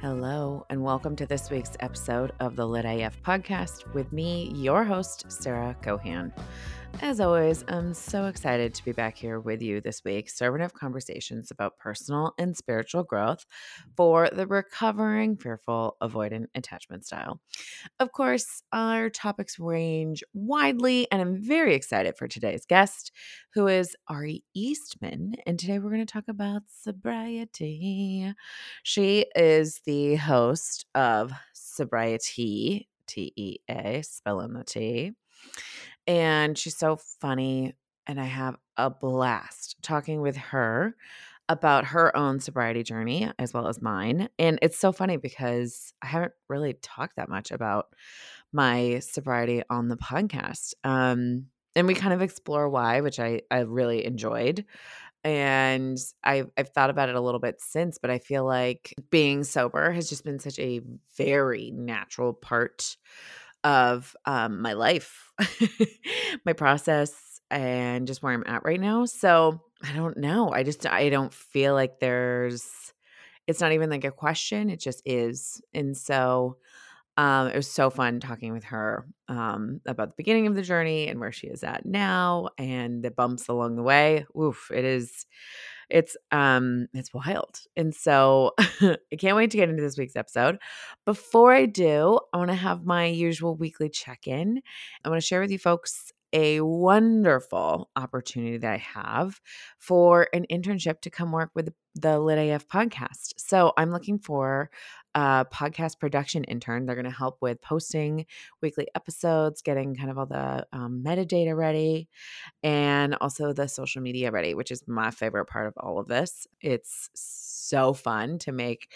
Hello, and welcome to this week's episode of the Lit AF podcast with me, your host, Sarah Cohan. As always, I'm so excited to be back here with you this week, serving up conversations about personal and spiritual growth for the recovering, fearful, avoidant attachment style. Of course, our topics range widely, and I'm very excited for today's guest, who is Ari Eastman. And today we're going to talk about sobriety. She is the host of Sobriety, T E A, spelling the T and she's so funny. And I have a blast talking with her about her own sobriety journey as well as mine. And it's so funny because I haven't really talked that much about my sobriety on the podcast. Um, and we kind of explore why, which I, I really enjoyed. And I've I've thought about it a little bit since, but I feel like being sober has just been such a very natural part of um, my life, my process, and just where I'm at right now. So I don't know. I just, I don't feel like there's, it's not even like a question. It just is. And so um, it was so fun talking with her um, about the beginning of the journey and where she is at now and the bumps along the way. Oof, it is it's um it's wild. And so I can't wait to get into this week's episode. Before I do, I want to have my usual weekly check-in. I want to share with you folks a wonderful opportunity that I have for an internship to come work with the Lit AF podcast. So I'm looking for podcast production intern. They're going to help with posting weekly episodes, getting kind of all the um, metadata ready, and also the social media ready, which is my favorite part of all of this. It's so fun to make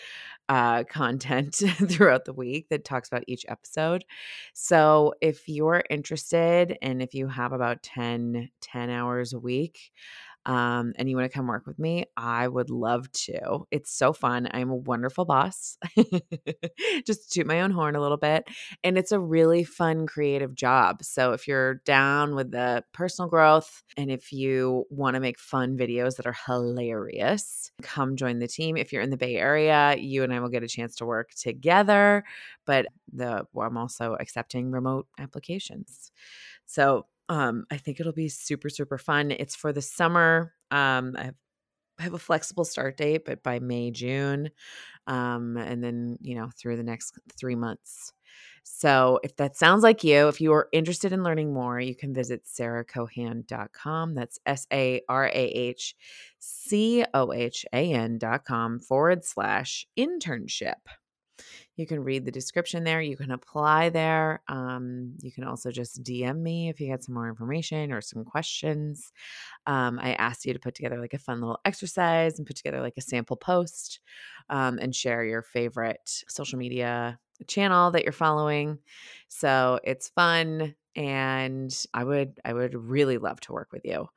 uh, content throughout the week that talks about each episode. So if you're interested and if you have about 10, 10 hours a week, um, and you want to come work with me, I would love to. It's so fun. I'm a wonderful boss. Just toot my own horn a little bit. And it's a really fun, creative job. So if you're down with the personal growth and if you want to make fun videos that are hilarious, come join the team. If you're in the Bay Area, you and I will get a chance to work together. But the I'm also accepting remote applications. So um, I think it'll be super, super fun. It's for the summer. Um, I have, I have a flexible start date, but by May, June, um, and then, you know, through the next three months. So if that sounds like you, if you are interested in learning more, you can visit sarahcohan.com. That's S A R A H C O H A N.com forward slash internship. You can read the description there. You can apply there. Um, you can also just DM me if you get some more information or some questions. Um, I asked you to put together like a fun little exercise and put together like a sample post um, and share your favorite social media channel that you're following. So it's fun and I would I would really love to work with you.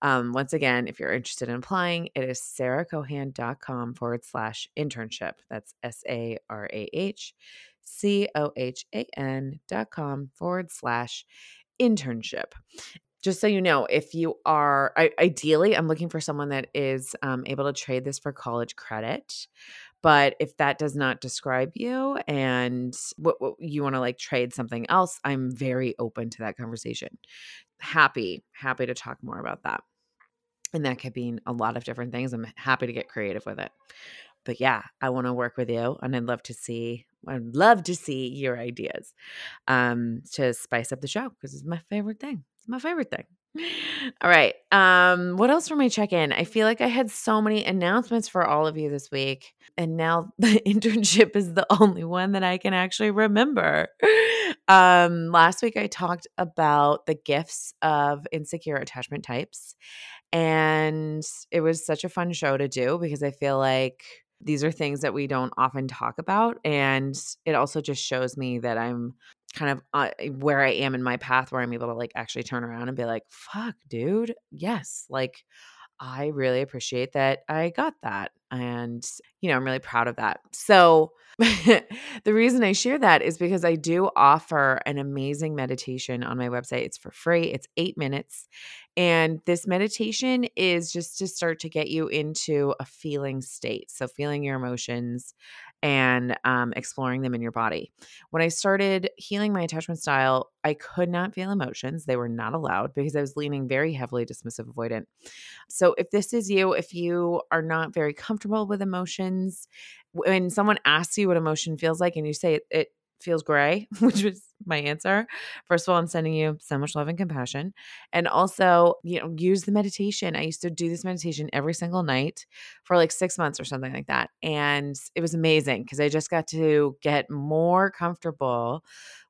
Um, once again, if you're interested in applying, it is sarahcohan.com forward slash internship. That's S A R A H C O H A N dot com forward slash internship. Just so you know, if you are I, ideally, I'm looking for someone that is um, able to trade this for college credit. But if that does not describe you and what, what you want to like trade something else, I'm very open to that conversation. Happy, happy to talk more about that. And that could mean a lot of different things. I'm happy to get creative with it. But yeah, I want to work with you and I'd love to see I'd love to see your ideas um, to spice up the show because it's my favorite thing. It's my favorite thing. All right. Um, what else for my check-in? I feel like I had so many announcements for all of you this week, and now the internship is the only one that I can actually remember. Um, last week I talked about the gifts of insecure attachment types, and it was such a fun show to do because I feel like these are things that we don't often talk about, and it also just shows me that I'm kind of uh, where I am in my path where I'm able to like actually turn around and be like, fuck, dude. Yes. Like, I really appreciate that I got that. And, you know, I'm really proud of that. So, the reason I share that is because I do offer an amazing meditation on my website. It's for free, it's eight minutes. And this meditation is just to start to get you into a feeling state. So, feeling your emotions and um, exploring them in your body. When I started healing my attachment style, I could not feel emotions. They were not allowed because I was leaning very heavily dismissive avoidant. So, if this is you, if you are not very comfortable with emotions, when someone asks you what emotion feels like and you say it, it feels gray, which was my answer. First of all, I'm sending you so much love and compassion. And also, you know, use the meditation. I used to do this meditation every single night for like six months or something like that. And it was amazing because I just got to get more comfortable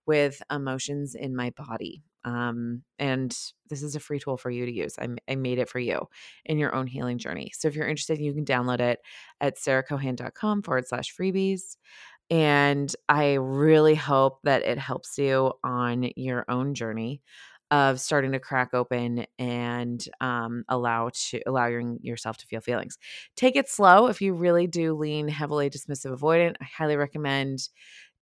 with emotions in my body. Um, and this is a free tool for you to use. I, I made it for you in your own healing journey. So if you're interested, you can download it at sarahcohan.com forward slash freebies. And I really hope that it helps you on your own journey of starting to crack open and um, allow to allow yourself to feel feelings. Take it slow if you really do lean heavily dismissive avoidant. I highly recommend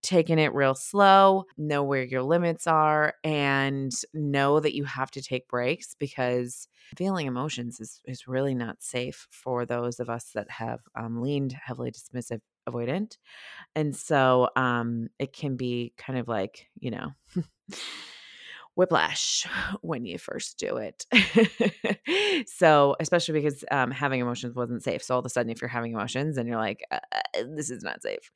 taking it real slow, know where your limits are, and know that you have to take breaks because feeling emotions is, is really not safe for those of us that have um, leaned heavily dismissive avoidant. And so um, it can be kind of like, you know, whiplash when you first do it. so, especially because um, having emotions wasn't safe. So, all of a sudden, if you're having emotions and you're like, uh, uh, this is not safe.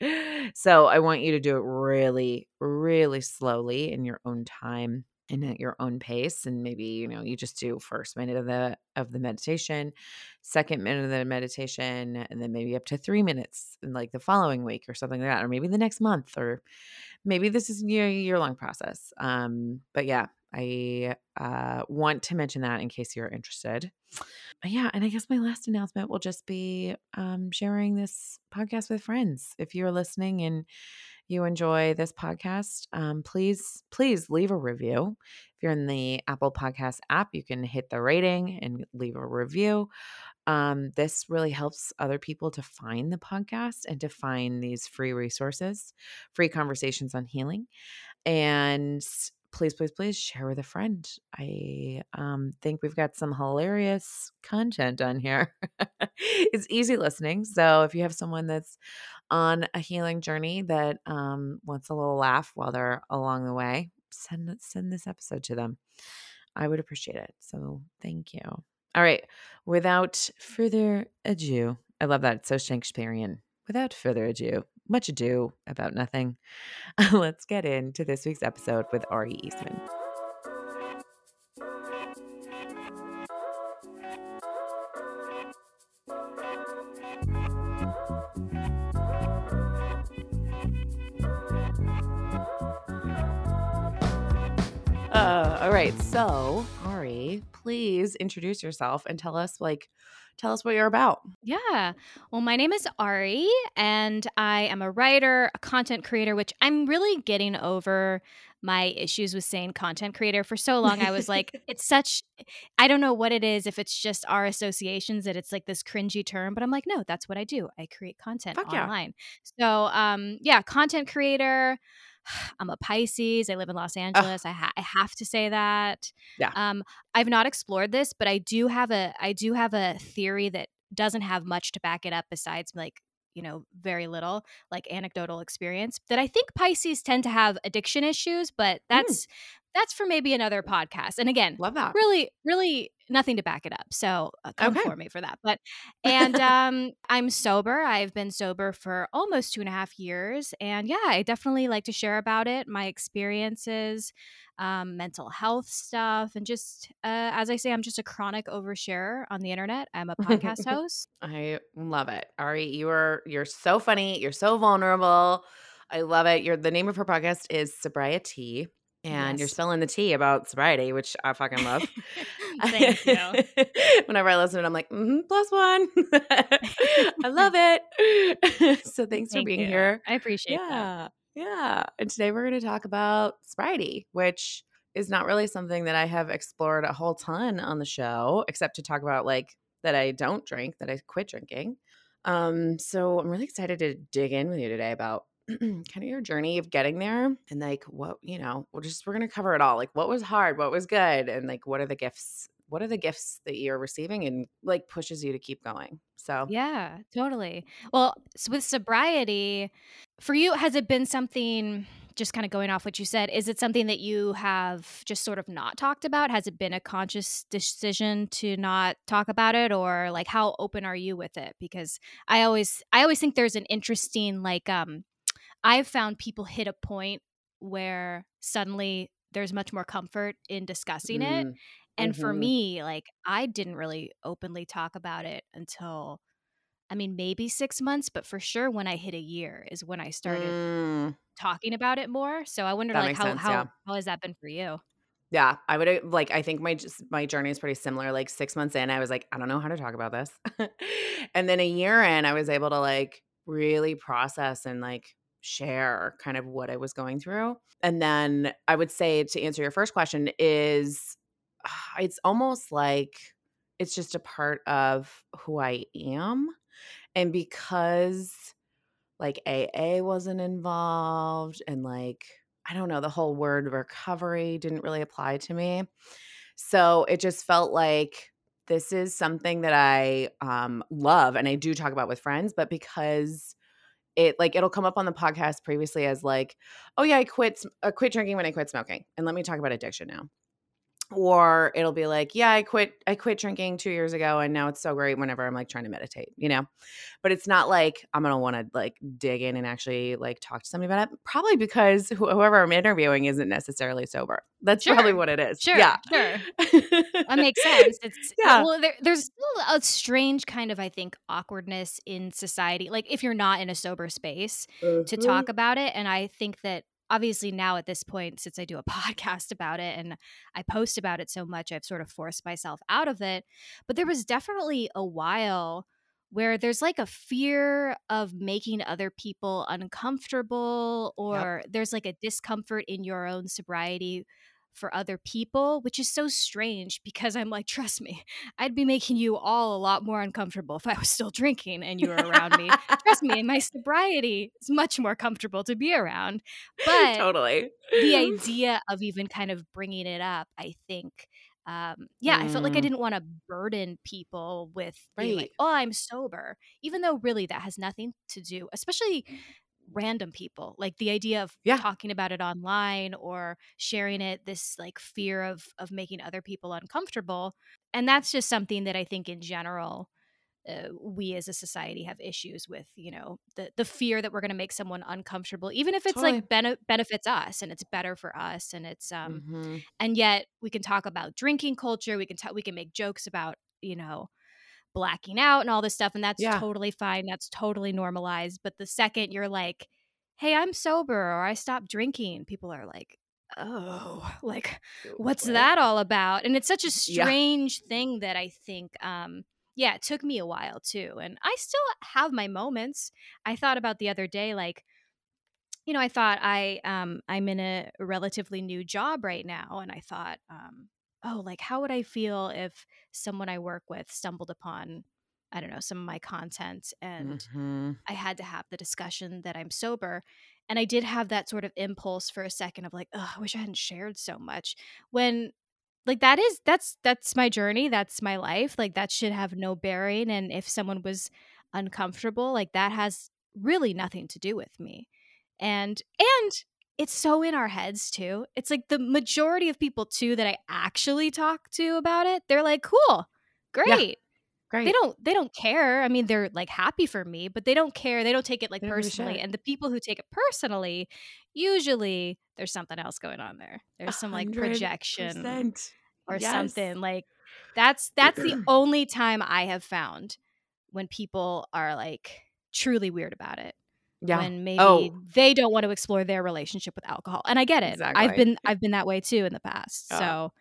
So, I want you to do it really, really slowly in your own time and at your own pace and maybe you know you just do first minute of the of the meditation second minute of the meditation and then maybe up to three minutes in like the following week or something like that or maybe the next month or maybe this is a year long process. Um but yeah i uh want to mention that in case you're interested. Yeah and i guess my last announcement will just be um sharing this podcast with friends. If you're listening and you enjoy this podcast, um, please, please leave a review. If you're in the Apple Podcast app, you can hit the rating and leave a review. Um, this really helps other people to find the podcast and to find these free resources, free conversations on healing. And please, please, please share with a friend. I um, think we've got some hilarious content on here. it's easy listening. So if you have someone that's on a healing journey that um, wants a little laugh while they're along the way, send send this episode to them. I would appreciate it. So thank you. All right. Without further ado, I love that. It's so Shakespearean. Without further ado, much ado about nothing. Let's get into this week's episode with Ari Eastman. Uh, all right, so Ari, please introduce yourself and tell us like tell us what you're about. Yeah. Well, my name is Ari, and I am a writer, a content creator, which I'm really getting over my issues with saying content creator. For so long, I was like, it's such, I don't know what it is, if it's just our associations that it's like this cringy term, but I'm like, no, that's what I do. I create content Fuck online. Yeah. So, um, yeah, content creator. I'm a Pisces. I live in Los Angeles. I, ha- I have to say that. Yeah. Um, I've not explored this, but I do have a I do have a theory that doesn't have much to back it up besides like you know very little like anecdotal experience that i think pisces tend to have addiction issues but mm. that's mm that's for maybe another podcast. And again, love that. Really, really nothing to back it up. So uh, come okay. for me for that. But and um, I'm sober. I've been sober for almost two and a half years, and yeah, I definitely like to share about it, my experiences, um, mental health stuff, and just uh, as I say, I'm just a chronic oversharer on the internet. I'm a podcast host. I love it, Ari. You are you're so funny. You're so vulnerable. I love it. Your the name of her podcast is Sobriety and yes. you're spilling the tea about sobriety, which I fucking love. Thank you. Whenever I listen, to it, I'm like, mm-hmm, plus one. I love it. so thanks Thank for being you. here. I appreciate yeah, that. Yeah. And today we're going to talk about sobriety, which is not really something that I have explored a whole ton on the show, except to talk about like that I don't drink, that I quit drinking. Um, so I'm really excited to dig in with you today about kind of your journey of getting there and like what, you know, we're just we're gonna cover it all. Like what was hard, what was good, and like what are the gifts what are the gifts that you're receiving and like pushes you to keep going so. Yeah totally. Well so with sobriety for you has it been something just kind of going off what you said is it something that you have just sort of not talked about? Has it been a conscious decision to not talk about it or like how open are you with it? Because i always i always think there's an interesting like um i've found people hit a point where suddenly there's much more comfort in discussing mm. it and mm-hmm. for me, like I didn't really openly talk about it until I mean, maybe six months, but for sure when I hit a year is when I started mm. talking about it more. So I wonder, that like, how sense, how yeah. how has that been for you? Yeah, I would like. I think my my journey is pretty similar. Like six months in, I was like, I don't know how to talk about this, and then a year in, I was able to like really process and like share kind of what I was going through. And then I would say to answer your first question is it's almost like it's just a part of who I am. And because like AA wasn't involved and like, I don't know, the whole word recovery didn't really apply to me. So it just felt like this is something that I um, love and I do talk about with friends, but because it like it'll come up on the podcast previously as like, oh yeah, I quit I uh, quit drinking when I quit smoking, and let me talk about addiction now or it'll be like yeah i quit i quit drinking two years ago and now it's so great whenever i'm like trying to meditate you know? But it's not like i'm gonna want to like dig in and actually like talk to somebody about it probably because wh- whoever i'm interviewing isn't necessarily sober. That's sure. probably what it is. sure yeah. sure. That makes sense. It's yeah. well there, there's a strange kind of i think awkwardness in society like if you're not in a sober space mm-hmm. to talk about it and i think that obviously now at this point since i do a podcast about it and i post about it so much i've sort of forced myself out of it but there was definitely a while where there's like a fear of making other people uncomfortable or yep. there's like a discomfort in your own sobriety for other people, which is so strange because I'm like, trust me, I'd be making you all a lot more uncomfortable if I was still drinking and you were around me. trust me, my sobriety is much more comfortable to be around. But totally the idea of even kind of bringing it up, I think. Um, yeah, mm. I felt like I mm. didn't want to burden people with being like, "Oh, I'm sober," even though really that has nothing to do, especially random people like the idea of yeah. talking about it online or sharing it this like fear of of making other people uncomfortable and that's just something that i think in general uh, we as a society have issues with you know the the fear that we're going to make someone uncomfortable even if it's totally. like bene- benefits us and it's better for us and it's um mm-hmm. and yet we can talk about drinking culture we can talk we can make jokes about you know blacking out and all this stuff and that's yeah. totally fine that's totally normalized but the second you're like hey i'm sober or i stopped drinking people are like oh like what's that all about and it's such a strange yeah. thing that i think um yeah it took me a while too and i still have my moments i thought about the other day like you know i thought i um i'm in a relatively new job right now and i thought um oh, like how would I feel if someone I work with stumbled upon, I don't know, some of my content and mm-hmm. I had to have the discussion that I'm sober. And I did have that sort of impulse for a second of like, oh, I wish I hadn't shared so much. When like that is that's that's my journey, that's my life. Like that should have no bearing. And if someone was uncomfortable, like that has really nothing to do with me. And and it's so in our heads too. It's like the majority of people too that I actually talk to about it, they're like, "Cool. Great." Yeah. Great. They don't they don't care. I mean, they're like happy for me, but they don't care. They don't take it like personally. And the people who take it personally, usually there's something else going on there. There's some like projection or yes. something. Like that's that's the only time I have found when people are like truly weird about it yeah. when oh. maybe oh. they don't want to explore their relationship with alcohol. And I get it. Exactly. I've been I've been that way too in the past. So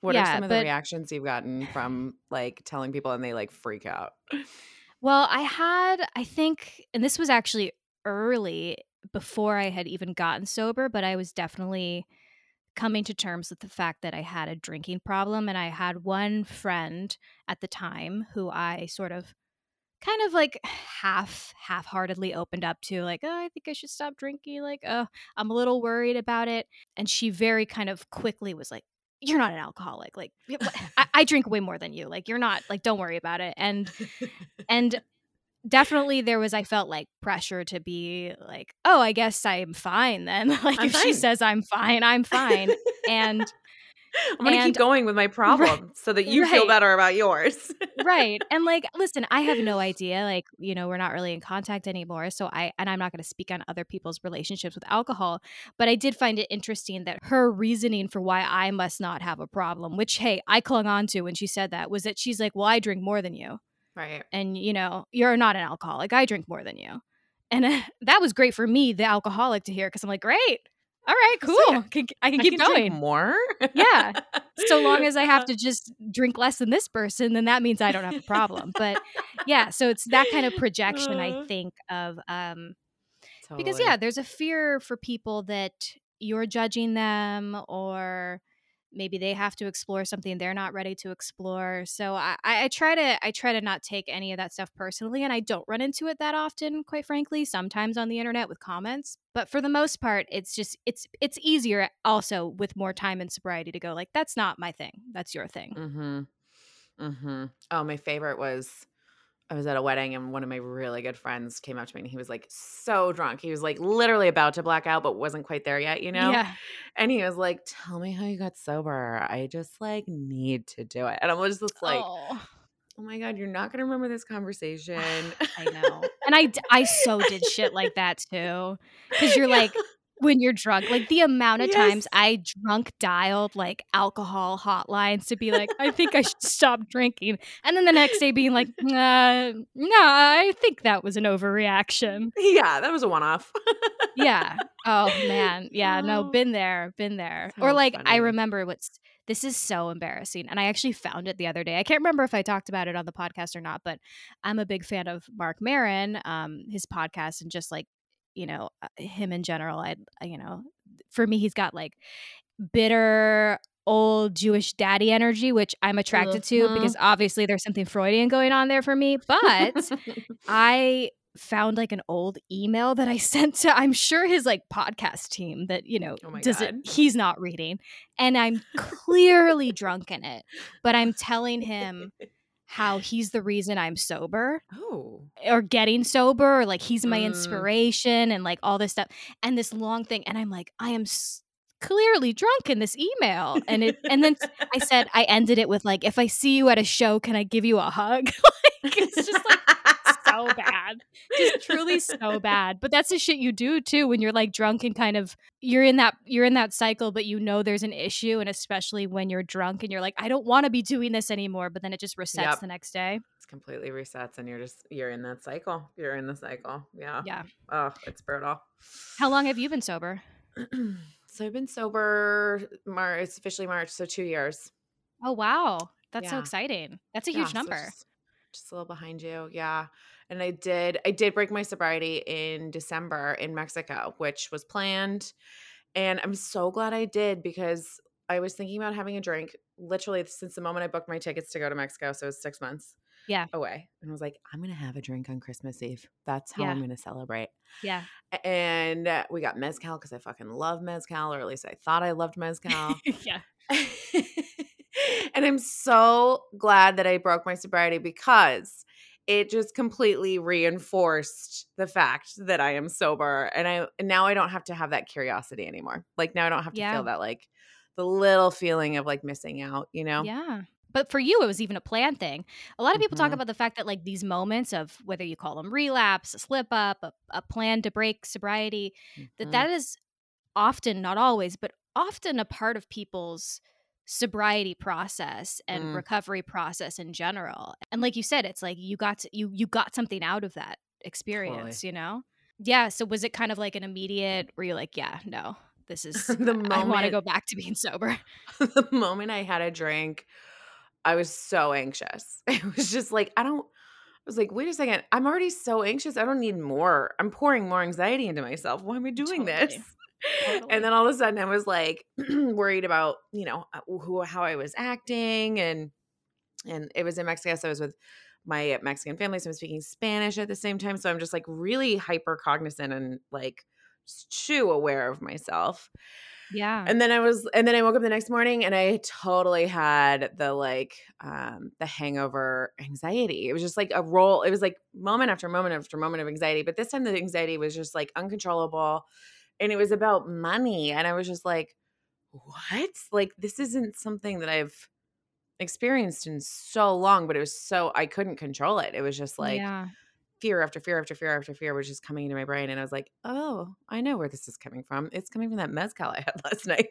what yeah, are some of but, the reactions you've gotten from like telling people and they like freak out? Well, I had I think and this was actually early before I had even gotten sober, but I was definitely coming to terms with the fact that I had a drinking problem. And I had one friend at the time who I sort of kind of like half half-heartedly opened up to like oh i think i should stop drinking like oh i'm a little worried about it. And she very kind of quickly was like you're not an alcoholic like I, I drink way more than you like you're not like don't worry about it. And and definitely there was i felt like pressure to be like oh i guess i'm fine then. Like I'm if fine. she says i'm fine i'm fine. And I'm gonna and- keep going with my problem so that you feel better about yours. right and like listen i have no idea like you know we're not really in contact anymore so i and i'm not going to speak on other people's relationships with alcohol but i did find it interesting that her reasoning for why i must not have a problem which hey i clung on to when she said that was that she's like well i drink more than you right. and you know you're not an alcoholic i drink more than you and uh, that was great for me the alcoholic to hear because i'm like great all right So, cool yeah, can, i can I keep can going more. Yeah. so long as I have to just drink less than this person, then that means I don't have a problem. But yeah, so it's that kind of projection I Uh. think of um because yeah, there's a fear for people that you're judging them or maybe they have to explore something they're not ready to explore. So I, I try to I try to not take any of that stuff personally and I don't run into it that often, quite frankly, sometimes on the internet with comments. But for the most part, it's just it's it's easier also with more time and sobriety to go like, that's not my thing. That's your thing. Mm-hmm. Mm-hmm. Oh, my favorite was I was at a wedding and one of my really good friends came up to me and he was like so drunk. He was like literally about to black out, but wasn't quite there yet, you know? Yeah. And he was like, Tell me how you got sober. I just like need to do it. And I was just like, oh, Oh my God, you're not gonna remember this conversation. I know. And i i so did shit like that too. Because you're Yeah. like, when you're drunk, like the amount of Yes. times I drunk dialed like alcohol hotlines to be like, I think I should stop drinking. And then the next day being like, uh, no, I think that was an overreaction. Yeah, that was a one off. Yeah. Oh man. Yeah. No, Oh. been there, been there. or So like I remember what's this is so embarrassing. And I actually found it the other day. I can't remember if I talked about it on the podcast or not, but I'm a big fan of Marc Maron, um, his podcast and just like, you know, uh, him in general. I you know, for me he's got like bitter old Jewish daddy energy, which I'm attracted to because obviously there's something Freudian going on there for me. But I found like an old email that I sent to I'm sure his like podcast team that you know Oh does it he's not reading and I'm clearly drunk in it but I'm telling him how he's the reason I'm sober oh. or getting sober or like he's my Mm. inspiration and like all this stuff and this long thing and I'm like I am s- clearly drunk in this email and it and then I said I ended it with like if I see you at a show can I give you a hug like it's just like so bad. Just truly so bad. But that's the shit you do too when you're like drunk and kind of you're in that you're in that cycle, but you know there's an issue, and especially when you're drunk and you're like, I don't want to be doing this anymore, but then it just resets Yep. the next day. It's completely resets and you're just you're in that cycle. You're in the cycle. Yeah. Yeah. Oh, it's brutal. How long have you been sober? so I've been sober Mar it's officially March, so two years. Oh wow. That's so exciting. That's a Yeah, huge so number. just, just a little behind you. Yeah. And I did I did break my sobriety in December in Mexico, which was planned. And I'm so glad I did because I was thinking about having a drink literally since the moment I booked my tickets to go to Mexico. So it was six months Yeah. away. And I was like, I'm going to have a drink on Christmas Eve. That's how Yeah. I'm going to celebrate. Yeah. And uh, we got Mezcal because I fucking love Mezcal, or at least I thought I loved Mezcal. yeah. and I'm so glad that I broke my sobriety because it just completely reinforced the fact that I am sober and I and now I don't have to have that curiosity anymore. Like now I don't have to Yeah. feel that like the little feeling of like missing out, you know? Yeah. But for you, it was even a plan thing. A lot of people talk Mhm. about the fact that, like, these moments of whether you call them relapse, a slip up, a, a plan to break sobriety, that Mhm. that is often, not always, but often a part of people's sobriety process and Mm. recovery process in general. And like you said, it's like you got to, you you got something out of that experience, you know? Yeah. So was it kind of like an immediate? Were you like, yeah, no, this is The moment I want to go back to being sober. the moment I had a drink, I was so anxious. It was just like, I don't, I was like, wait a second. I'm already so anxious. I don't need more. I'm pouring more anxiety into myself. Why am I doing Totally. this? Totally. And then all of a sudden I was like worried about, you know, uh, who how I was acting and and it was in Mexico so I was with my Mexican family so I'm speaking Spanish at the same time so I'm just like really hyper cognizant and like too aware of myself. Yeah. And then I was and then I woke up the next morning and I totally had the like um the hangover anxiety. It was just like a roll. It was like moment after moment after moment of anxiety, but this time the anxiety was just like uncontrollable and it was about money and I was just like what? Like this isn't something that I've experienced in so long, but it was so I couldn't control it. It was just like yeah fear after fear after fear after fear was just coming into my brain. And I was like, oh, I know where this is coming from. It's coming from that mezcal I had last night.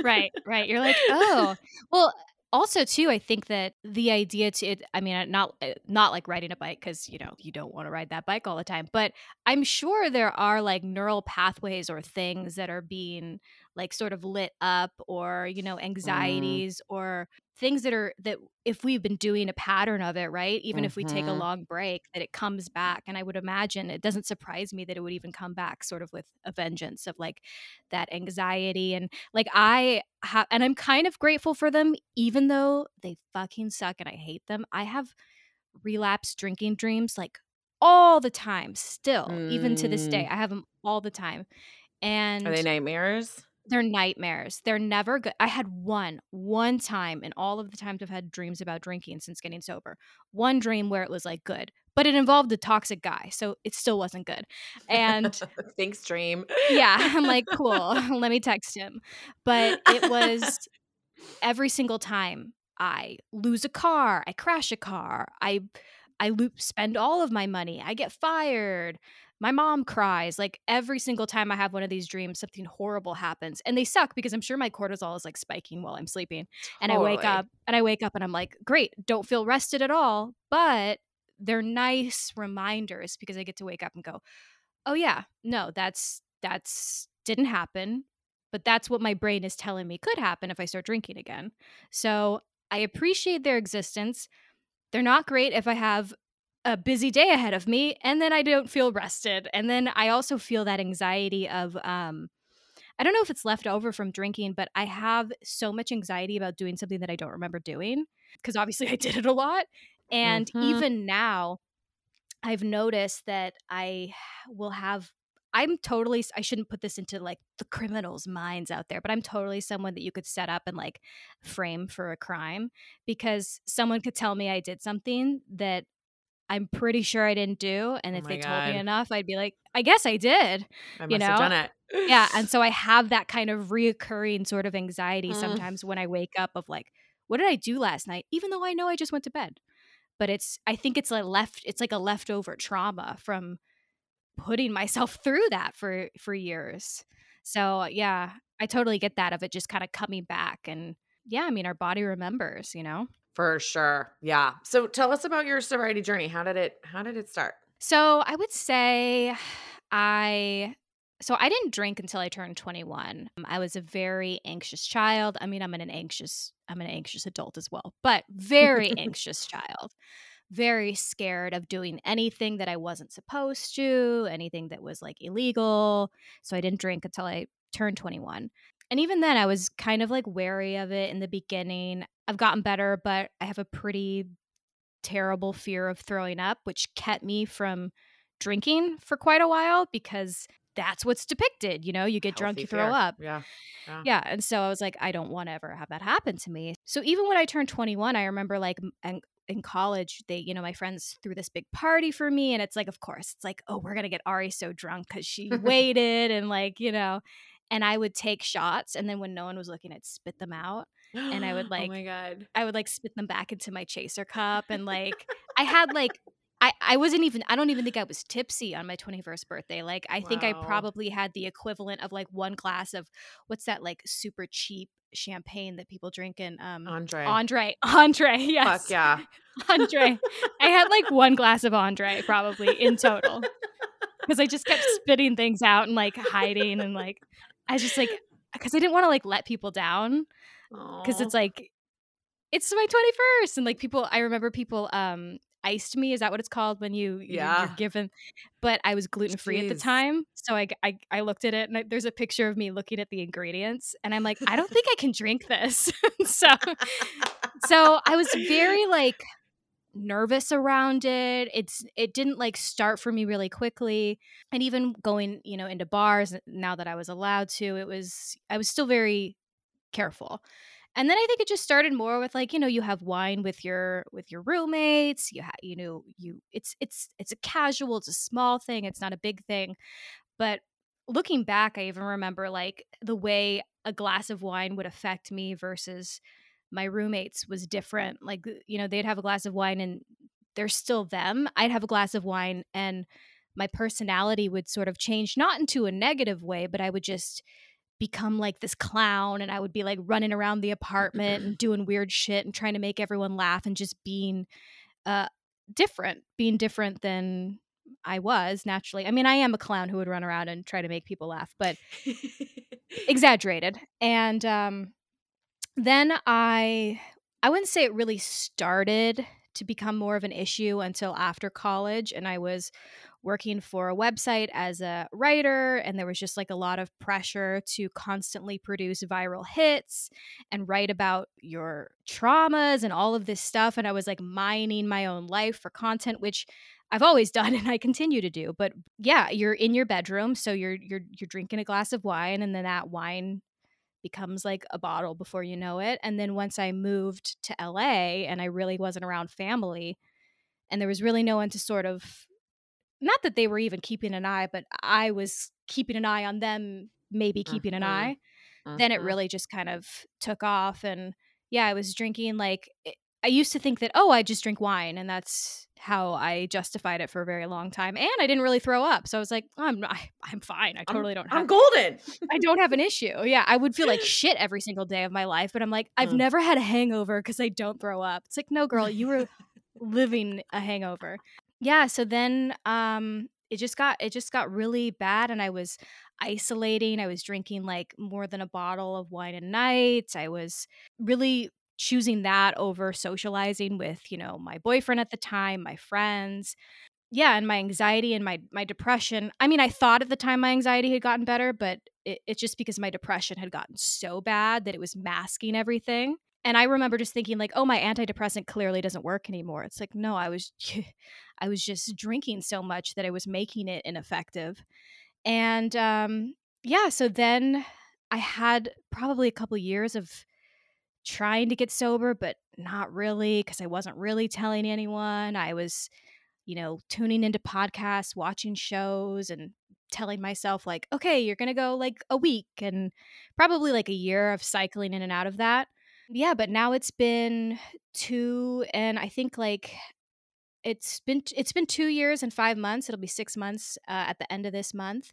right, right. You're like, oh, well, also too i think that the idea to it i mean not uh, not like riding a bike because you know you don't want to ride that bike all the time but i'm sure there are like neural pathways or things that are being like sort of lit up or you know mm. anxieties mm. or things that are that if we've been doing a pattern of it right even mm-hmm. if we take a mm-hmm. long break that it comes back and i would imagine it doesn't surprise me that it would even come back sort of with a vengeance of like that anxiety and like i have and i'm kind of grateful for them even though they fucking suck and i hate them i have relapse drinking dreams like all the time still mm. even to this day mm. i have them all the time and are they nightmares they're nightmares. They're never good. I had one, one time in all of the times I've had dreams about drinking since getting sober. One dream where it was like good, but it involved a toxic guy, so it still wasn't good. And thanks, dream. yeah, I'm like, cool. Let me text him. But it was every single time I lose a car, I crash a car, I I loop spend all of my money, I get fired my mom cries like every single time i have one of these dreams something horrible happens and they suck because i'm sure my cortisol is like spiking while i'm sleeping and totally. i wake up and i wake up and i'm like great don't feel rested at all but they're nice reminders because i get to wake up and go oh yeah no that's that's didn't happen but that's what my brain is telling me could happen if i start drinking again so i appreciate their existence they're not great if I have a busy day ahead of me and then I don't feel rested. And then I also feel that anxiety of um I don't know if it's left over from drinking, but I have so much anxiety about doing something that I don't remember doing because obviously I did it a lot. And mm-hmm. even now I've noticed that I will have I'm totally I shouldn't put this into like the criminals' minds out there, but I'm totally someone that you could set up and like frame for a crime because someone could tell me I did something that I'm pretty sure I didn't do. And oh if they God. told me enough, I'd be like, I guess I did. I you know? done it. yeah. And so I have that kind of reoccurring sort of anxiety mm. sometimes when I wake up of like, what did I do last night? Even though I know I just went to bed. But it's I think it's like left it's like a leftover trauma from putting myself through that for for years. So yeah, I totally get that of it just kind of coming back and yeah, I mean our body remembers, you know? For sure. Yeah. So tell us about your sobriety journey. How did it how did it start? So, I would say I so I didn't drink until I turned 21. Um, I was a very anxious child. I mean, I'm an anxious I'm an anxious adult as well, but very anxious child. Very scared of doing anything that I wasn't supposed to, anything that was like illegal. So I didn't drink until I turned 21. And even then, I was kind of like wary of it in the beginning. I've gotten better, but I have a pretty terrible fear of throwing up, which kept me from drinking for quite a while because that's what's depicted. You know, you get Healthy drunk, you throw up. Yeah. yeah. Yeah. And so I was like, I don't want to ever have that happen to me. So even when I turned 21, I remember like, and in college, they, you know, my friends threw this big party for me. And it's like, of course, it's like, oh, we're going to get Ari so drunk because she waited and like, you know, and I would take shots and then when no one was looking I'd spit them out and I would like Oh my god. I would like spit them back into my chaser cup and like I had like I, I wasn't even I don't even think I was tipsy on my 21st birthday. Like I wow. think I probably had the equivalent of like one glass of what's that like super cheap champagne that people drink in um Andre. Andre. Andre, yes. Fuck yeah. Andre. I had like one glass of Andre probably in total. Because I just kept spitting things out and like hiding and like I was just like, because I didn't want to like let people down. Because it's like, it's my 21st. And like people, I remember people, um, iced me. Is that what it's called when you yeah you're, given? But I was gluten free at the time, so I, I I looked at it and I, there's a picture of me looking at the ingredients, and I'm like, I don't think I can drink this. so so I was very like nervous around it. It's it didn't like start for me really quickly. And even going, you know, into bars now that I was allowed to, it was I was still very careful. And then I think it just started more with like, you know, you have wine with your with your roommates, you have you know, you it's it's it's a casual, it's a small thing, it's not a big thing. But looking back, I even remember like the way a glass of wine would affect me versus my roommates was different. Like, uh, you know, they'd have a glass of wine and they're still them. I'd have a glass of wine and my personality would sort of change, not into a negative way, but I would just become like this clown and I would be like running around the apartment and doing weird shit and trying to make everyone laugh and just being uh different, being different than I was naturally. I mean, I am a clown who would run around and try to make people laugh, but exaggerated. And um then I I wouldn't say it really started to become more of an issue until after college and I was working for a website as a writer and there was just like a lot of pressure to constantly produce viral hits and write about your traumas and all of this stuff and I was like mining my own life for content which I've always done and I continue to do but yeah you're in your bedroom so you're you're you're drinking a glass of wine and then that wine becomes like a bottle before you know it. And then once I moved to LA and I really wasn't around family and there was really no one to sort of not that they were even keeping an eye, but I was keeping an eye on them, maybe keeping an Mhm. eye. Then it Mhm. really just kind of took off and yeah, I was drinking like I used to think that oh, I just drink wine and that's how I justified it for a very long time. And I didn't really throw up. So I was like, I'm not, I'm fine. I I'm- totally don't I'm golden. I don't have an issue. Yeah, I would feel like shit every single day of my life, but I'm like, I've Mm. never had a hangover because I don't throw up. It's like, no, girl, you were living a hangover. Yeah, so then um it just got it just got really bad and I was isolating. I was drinking like more than a bottle of wine a night. I was really choosing that over socializing with, you know, my boyfriend at the time, my friends yeah and my anxiety and my my depression i mean i thought at the time my anxiety had gotten better but it, it's just because my depression had gotten so bad that it was masking everything and i remember just thinking like oh my antidepressant clearly doesn't work anymore. It's like no i was i was just drinking so much that i was making it ineffective. And um yeah so then i had probably a couple years of trying to get sober but not really because i wasn't really telling anyone. I was you know, tuning into podcasts, watching shows, and telling myself, like, okay, you're going to go like a week and probably like a year of cycling in and out of that. Yeah, but now it's been two, and I think like it's been it's been two years and five months. It'll be six months uh, at the end of this month,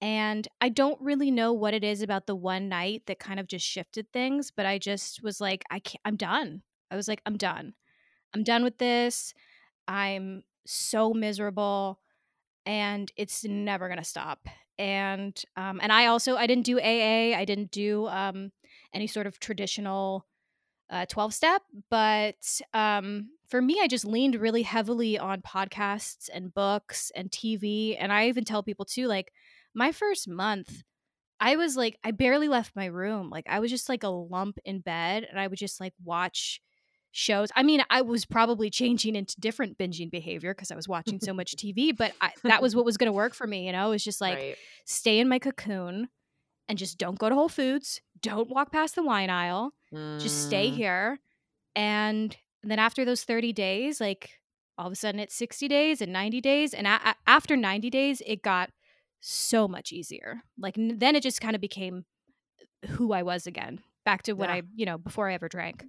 and I don't really know what it is about the one night that kind of just shifted things. But I just was like, I can't. I'm done. I was like, I'm done. I'm done with this. I'm so miserable and it's never going to stop and um and i also i didn't do aa i didn't do um any sort of traditional uh 12 step but um for me i just leaned really heavily on podcasts and books and tv and i even tell people too like my first month i was like i barely left my room like i was just like a lump in bed and i would just like watch shows. I mean, I was probably changing into different binging behavior because I was watching so much TV, but I, that was what was going to work for me. You know, it was just like right. stay in my cocoon and just don't go to Whole Foods, don't walk past the wine aisle, just stay Mm. here. And then after those 30 days, like all of a sudden it's 60 days and 90 days. And a- after 90 days, it got so much easier. Like then it just kind of became who I was again, back to what Yeah. I, you know, before I ever drank.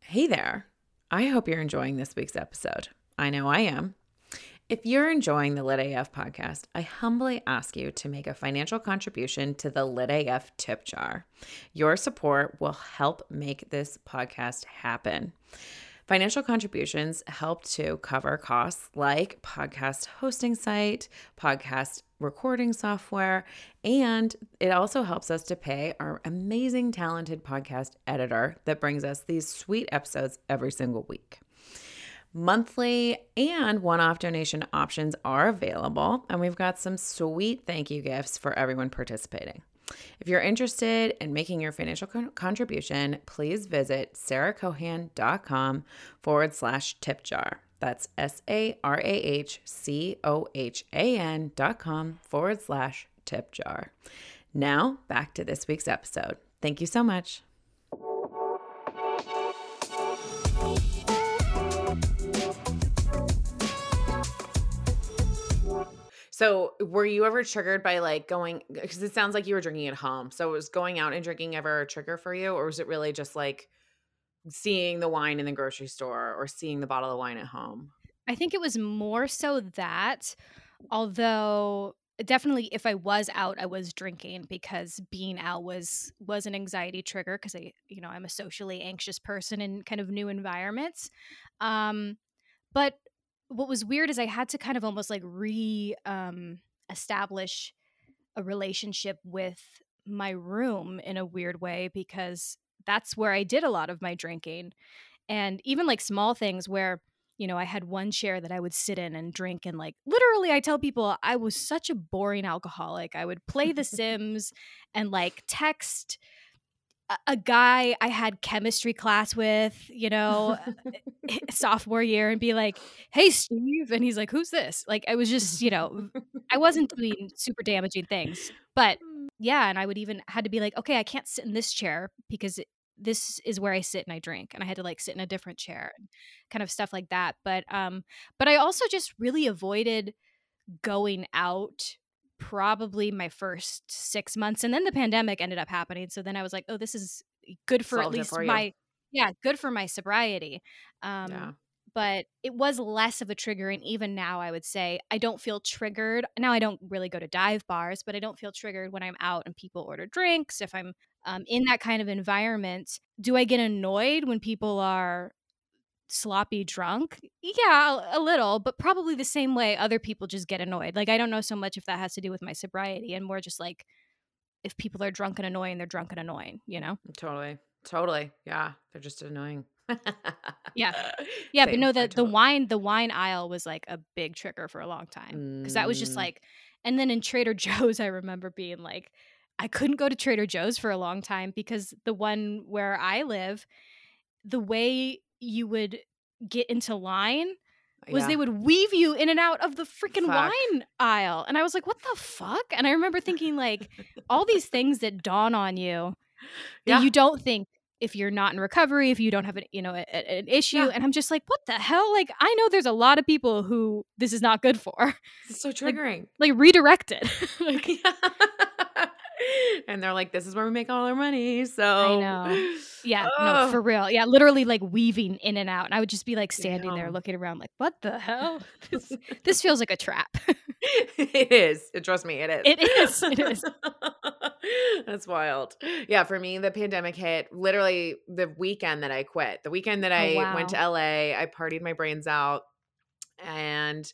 Hey there. I hope you're enjoying this week's episode. I know I am. If you're enjoying the Lit AF podcast, I humbly ask you to make a financial contribution to the Lit AF tip jar. Your support will help make this podcast happen. Financial contributions help to cover costs like podcast hosting site, podcast recording software, and it also helps us to pay our amazing, talented podcast editor that brings us these sweet episodes every single week. Monthly and one off donation options are available, and we've got some sweet thank you gifts for everyone participating. If you're interested in making your financial con- contribution, please visit sarahcohan.com forward slash tip jar. That's S A R A H C O H A N dot com forward slash tip jar. Now, back to this week's episode. Thank you so much. So, were you ever triggered by like going because it sounds like you were drinking at home. So, was going out and drinking ever a trigger for you or was it really just like seeing the wine in the grocery store or seeing the bottle of wine at home? I think it was more so that although definitely if I was out I was drinking because being out was was an anxiety trigger because I you know I'm a socially anxious person in kind of new environments. Um but what was weird is I had to kind of almost like re um, establish a relationship with my room in a weird way because that's where I did a lot of my drinking. And even like small things where, you know, I had one chair that I would sit in and drink. And like literally, I tell people I was such a boring alcoholic. I would play The Sims and like text a guy I had chemistry class with, you know, sophomore year and be like, "Hey Steve." And he's like, "Who's this?" Like I was just, you know, I wasn't doing super damaging things. But mm. yeah, and I would even had to be like, "Okay, I can't sit in this chair because this is where I sit and I drink." And I had to like sit in a different chair and kind of stuff like that. But um but I also just really avoided going out probably my first six months and then the pandemic ended up happening so then i was like oh this is good for Solved at least for my yeah good for my sobriety um yeah. but it was less of a trigger and even now i would say. I don't feel triggered now i don't really go to dive bars but i don't feel triggered when i'm out and people order drinks if i'm um, in that kind of environment. Do i get annoyed when people are sloppy drunk? Yeah, a little, but probably the same way other people just get annoyed. Like, I don't know so much if that has to do with my sobriety and more just like if people are drunk and annoying, they're drunk and annoying, you know? Totally. Totally. Yeah. They're just annoying. yeah. Yeah. Same. But no, the, totally. the wine, the wine aisle was like a big trigger for a long time because that was just mm. like, and then in Trader Joe's, I remember being like, I couldn't go to Trader Joe's for a long time because the one where I live, the way you would get into line was yeah. they would weave you in and out of the freaking wine aisle. And I was like, what the fuck? And I remember thinking, like, all these things that dawn on you that yeah. you don't think if you're not in recovery, if you don't have an, you know, a, a, an issue. Yeah. And I'm just like, what the hell? Like, I know there's a lot of people who this is not good for. It's so triggering. Like, like redirected. like, and they're like, "This is where we make all our money." So I know, yeah, no, for real, yeah, literally like weaving in and out, and I would just be like standing there looking around, like, "What the hell? This, this feels like a trap." it is. Trust me, it is. It is. It is. That's wild. Yeah, for me, the pandemic hit literally the weekend that I quit. The weekend that oh, I oh, wow. went to LA, I partied my brains out, and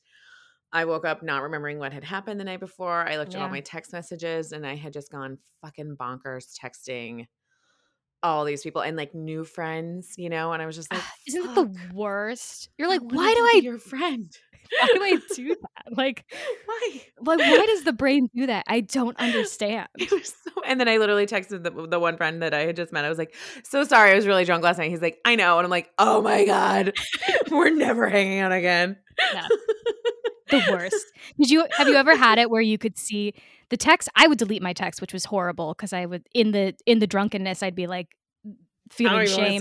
I woke up not remembering what had happened the night before. I looked yeah. at all my text messages and I had just gone fucking bonkers texting all these people and like new friends, you know, and I was just like, isn't that the worst? You're like, why do I your friend? Why do I do that? Like, why? Like, why does the brain do that? I don't understand. So, and then I literally texted the, the one friend that I had just met. I was like, so sorry, I was really drunk last night. He's like, I know, and I'm like, oh my god, we're never hanging out again. Yeah the worst. Did you have you ever had it where you could see the text? I would delete my text, which was horrible because I would in the in the drunkenness, I'd be like feeling shame.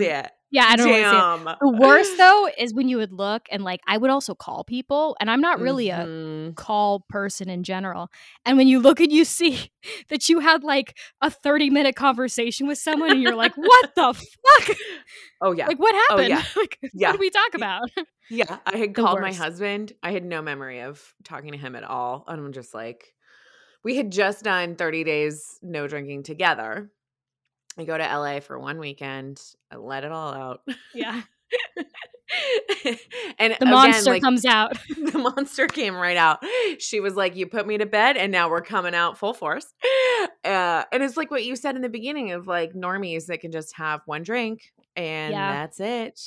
Yeah, I don't Damn. know. The worst though is when you would look and like I would also call people, and I'm not really mm-hmm. a call person in general. And when you look and you see that you had like a 30 minute conversation with someone, and you're like, "What the fuck?" Oh yeah, like what oh, happened? Oh, yeah. like, yeah. What did we talk about? Yeah, I had called my husband. I had no memory of talking to him at all, and I'm just like, we had just done 30 days no drinking together I go to LA for one weekend. I let it all out. Yeah. and the monster again, like, comes out. the monster came right out. She was like, "You put me to bed, and now we're coming out full force." Uh, and it's like what you said in the beginning of like normies that can just have one drink and yeah. that's it.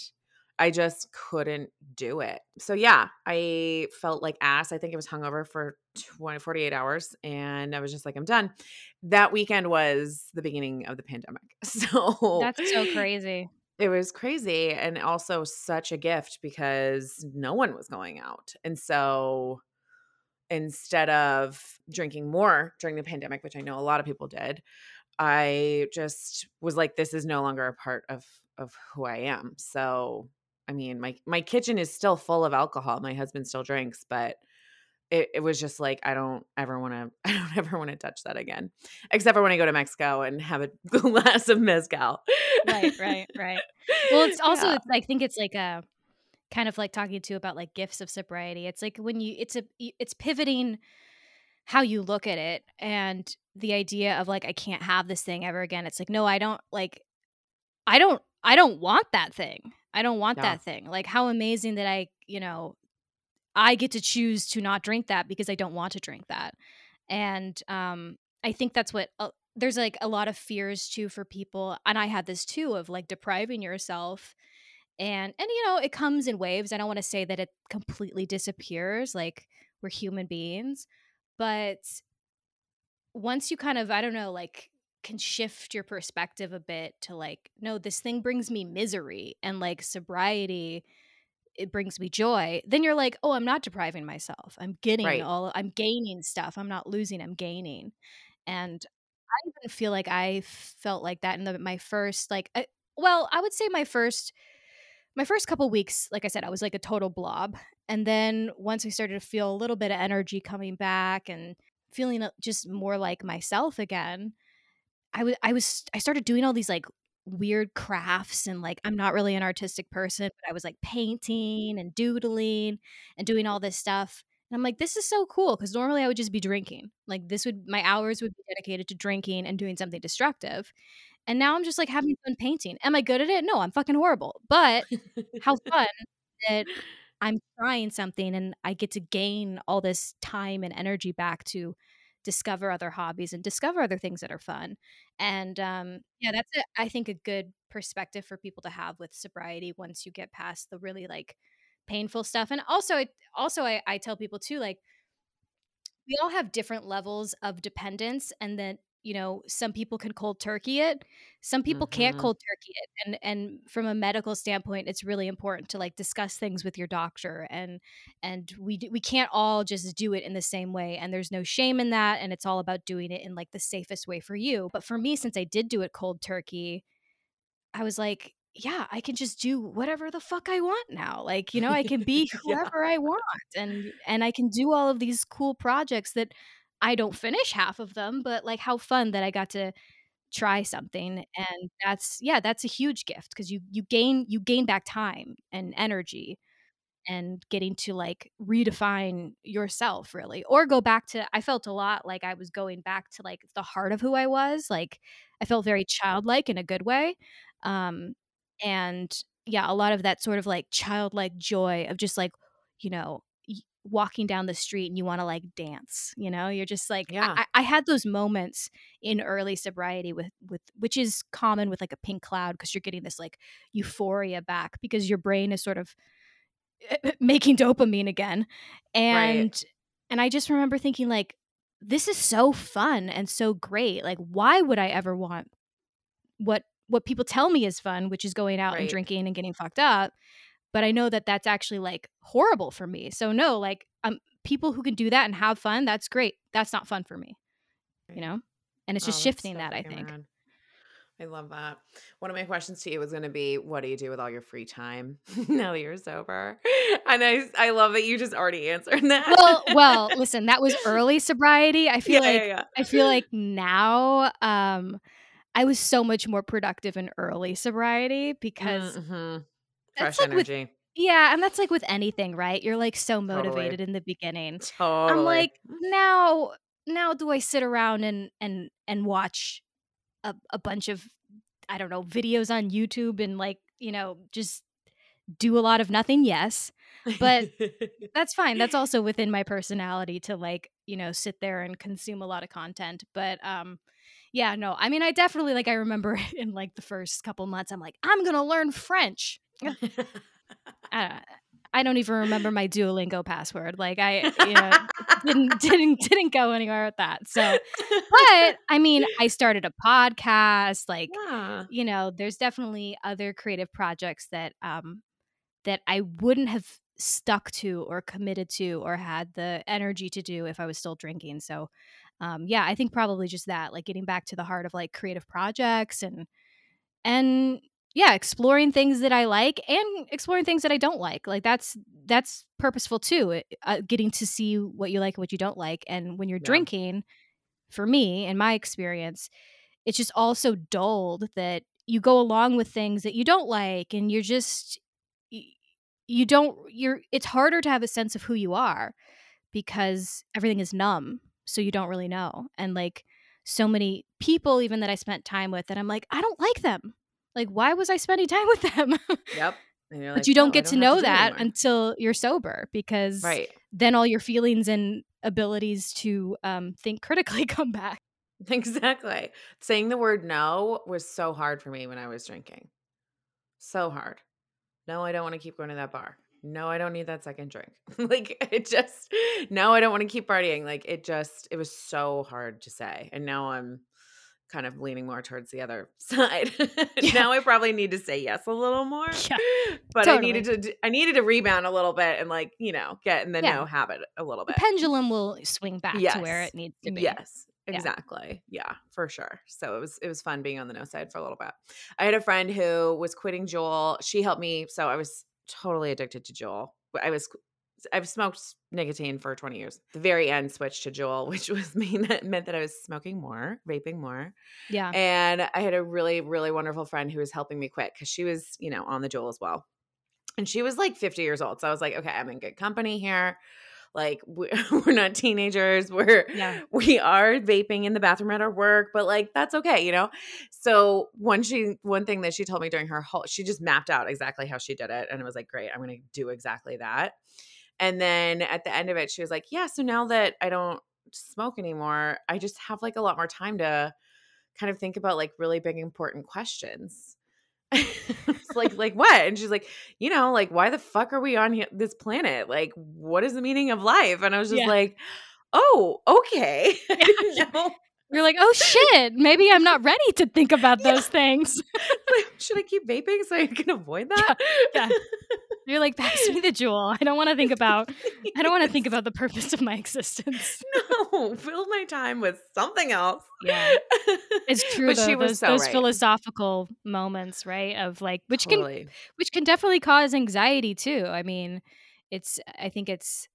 I just couldn't do it. So yeah, I felt like ass. I think it was hungover for 20, 48 hours and I was just like, I'm done. That weekend was the beginning of the pandemic. So That's so crazy. It was crazy and also such a gift because no one was going out. And so instead of drinking more during the pandemic, which I know a lot of people did, I just was like, this is no longer a part of of who I am. So I mean, my my kitchen is still full of alcohol. My husband still drinks, but it, it was just like I don't ever want to I don't ever want to touch that again. Except for when I go to Mexico and have a glass of mezcal. right, right, right. Well, it's also yeah. it's, I think it's like a kind of like talking to about like gifts of sobriety. It's like when you it's a it's pivoting how you look at it and the idea of like I can't have this thing ever again. It's like no, I don't like I don't I don't want that thing. I don't want that thing. Like how amazing that I, you know, I get to choose to not drink that because I don't want to drink that. And um I think that's what uh, there's like a lot of fears too for people and I had this too of like depriving yourself and and you know, it comes in waves. I don't want to say that it completely disappears like we're human beings, but once you kind of I don't know, like can shift your perspective a bit to like no this thing brings me misery and like sobriety it brings me joy then you're like oh i'm not depriving myself. I'm getting right. all i'm gaining stuff. I'm not losing i'm gaining. And i even feel like i felt like that in the, my first like I, well i would say my first my first couple weeks like i said i was like a total blob and then once i started to feel a little bit of energy coming back and feeling uh, just more like myself again I was I was I started doing all these like weird crafts and like I'm not really an artistic person, but I was like painting and doodling and doing all this stuff. And I'm like, this is so cool because normally I would just be drinking. Like this would my hours would be dedicated to drinking and doing something destructive. And now I'm just like having fun painting. Am I good at it? No, I'm fucking horrible. But how fun that I'm trying something and I get to gain all this time and energy back to discover other hobbies and discover other things that are fun. And um, yeah, that's a, I think a good perspective for people to have with sobriety once you get past the really like painful stuff. And also, it, also I, I tell people too, like we all have different levels of dependence, and then you know some people can cold turkey it some people mm-hmm. can't cold turkey it and and from a medical standpoint it's really important to like discuss things with your doctor and and we we can't all just do it in the same way and there's no shame in that and it's all about doing it in like the safest way for you but for me since I did do it cold turkey I was like yeah, I can just do whatever the fuck I want now. Like, you know, I can be whoever yeah. I want and and I can do all of these cool projects that I don't finish half of them, but like how fun that I got to try something and that's yeah, that's a huge gift because you you gain you gain back time and energy and getting to like redefine yourself really or go back to I felt a lot like I was going back to like the heart of who I was, like I felt very childlike in a good way. Um and yeah, a lot of that sort of like childlike joy of just like you know walking down the street and you want to like dance you know you're just like yeah I, I, had those moments in early sobriety with with which is common with like a pink cloud because you're getting this like euphoria back because your brain is sort of making dopamine again and right. and i just remember thinking like this is so fun and so great like why would i ever want what what people tell me is fun which is going out right. and drinking and getting fucked up but I know that that's actually like horrible for me. So no, like um people who can do that and have fun, that's great. That's not fun for me. You know? And it's just oh, shifting so that, I think. Rad. I love that. One of my questions to you was going to be, what do you do with all your free time now that you're sober? And I, I love that you just already answered that. Well, well, listen, that was early sobriety. I feel yeah, like, yeah, yeah. I feel like now, um, I was so much more productive in early sobriety because mm-hmm. Fresh like energy. With, yeah, and that's like with anything, right? You're like so motivated totally. in the beginning. Totally. I'm like, now now do I sit around and and and watch a, a bunch of I don't know, videos on YouTube and like, you know, just do a lot of nothing, yes. But that's fine. That's also within my personality to like, you know, sit there and consume a lot of content. But um yeah, no. I mean, I definitely like I remember in like the first couple months I'm like, I'm going to learn French. I, I don't even remember my Duolingo password. Like I you know, didn't didn't didn't go anywhere with that. So, but I mean, I started a podcast. Like, yeah. you know, there's definitely other creative projects that um that I wouldn't have stuck to or committed to or had the energy to do if I was still drinking. So, um, yeah, I think probably just that, like getting back to the heart of like creative projects and and yeah, exploring things that I like and exploring things that I don't like. Like that's that's purposeful too. Uh, getting to see what you like and what you don't like. And when you're yeah. drinking, for me, in my experience, it's just all so dulled that you go along with things that you don't like, and you're just you don't you're it's harder to have a sense of who you are because everything is numb so you don't really know and like so many people even that i spent time with that i'm like i don't like them like why was i spending time with them yep like, but you don't get don't to know to that until you're sober because right. then all your feelings and abilities to um, think critically come back exactly saying the word no was so hard for me when i was drinking so hard no, I don't want to keep going to that bar. No, I don't need that second drink. like it just no, I don't want to keep partying. Like it just it was so hard to say. And now I'm kind of leaning more towards the other side. Yeah. now I probably need to say yes a little more. Yeah, but totally. I needed to I needed to rebound a little bit and like, you know, get in the yeah. no habit a little bit. The pendulum will swing back yes. to where it needs to be. Yes. Exactly. Yeah. yeah, for sure. So it was it was fun being on the no side for a little bit. I had a friend who was quitting Juul. She helped me. So I was totally addicted to Juul. I was I've smoked nicotine for 20 years. The very end switched to Juul, which was mean that meant that I was smoking more, vaping more. Yeah. And I had a really, really wonderful friend who was helping me quit because she was, you know, on the Juul as well. And she was like 50 years old. So I was like, okay, I'm in good company here like we're not teenagers we're yeah. we are vaping in the bathroom at our work but like that's okay you know so one she one thing that she told me during her whole she just mapped out exactly how she did it and it was like great i'm gonna do exactly that and then at the end of it she was like yeah so now that i don't smoke anymore i just have like a lot more time to kind of think about like really big important questions it's like like what and she's like you know like why the fuck are we on he- this planet like what is the meaning of life and i was just yeah. like oh okay yeah. You're like, oh shit, maybe I'm not ready to think about yeah. those things. like, should I keep vaping so I can avoid that? Yeah. You're like, pass me the Juul. I don't want to think about I don't want to think about the purpose of my existence. No, fill my time with something else. Yeah. It's true but though, she was those, so those right. philosophical moments, right? Of like which totally. can which can definitely cause anxiety too. I mean, it's I think it's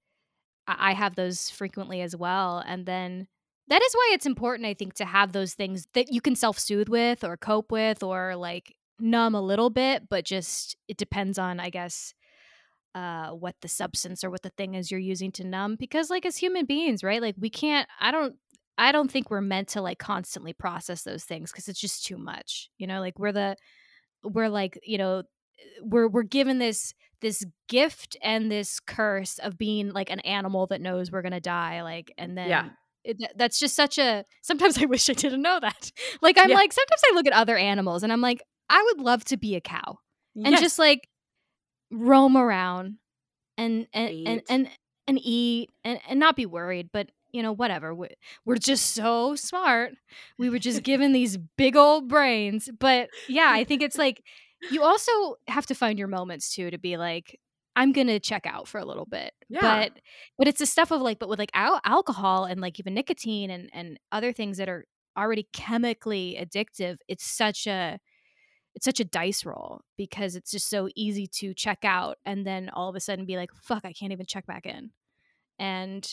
I have those frequently as well. And then that is why it's important, I think, to have those things that you can self soothe with or cope with or like numb a little bit, but just it depends on, I guess, uh, what the substance or what the thing is you're using to numb. Because, like, as human beings, right? Like, we can't, I don't, I don't think we're meant to like constantly process those things because it's just too much. You know, like we're the, we're like, you know, we're we're given this this gift and this curse of being like an animal that knows we're gonna die like and then yeah it, that's just such a sometimes i wish i didn't know that like i'm yeah. like sometimes i look at other animals and i'm like i would love to be a cow yes. and just like roam around and and and and, and eat and, and not be worried but you know whatever we, we're just so smart we were just given these big old brains but yeah i think it's like you also have to find your moments too to be like I'm gonna check out for a little bit. Yeah. But but it's the stuff of like, but with like al- alcohol and like even nicotine and and other things that are already chemically addictive. It's such a it's such a dice roll because it's just so easy to check out and then all of a sudden be like, fuck, I can't even check back in. And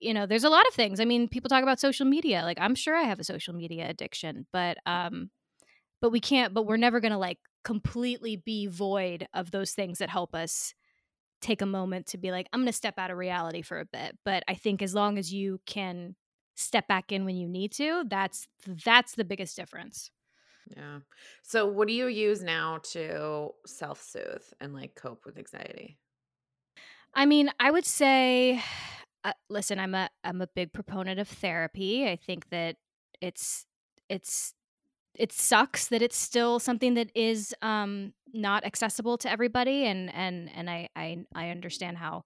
you know, there's a lot of things. I mean, people talk about social media. Like I'm sure I have a social media addiction, but um but we can't but we're never going to like completely be void of those things that help us take a moment to be like, I'm going to step out of reality for a bit. But I think as long as you can step back in when you need to, that's that's the biggest difference. Yeah. So, what do you use now to self soothe and like cope with anxiety? I mean, I would say, uh, listen, I'm a I'm a big proponent of therapy. I think that it's it's it sucks that it's still something that is um not accessible to everybody and and and I I I understand how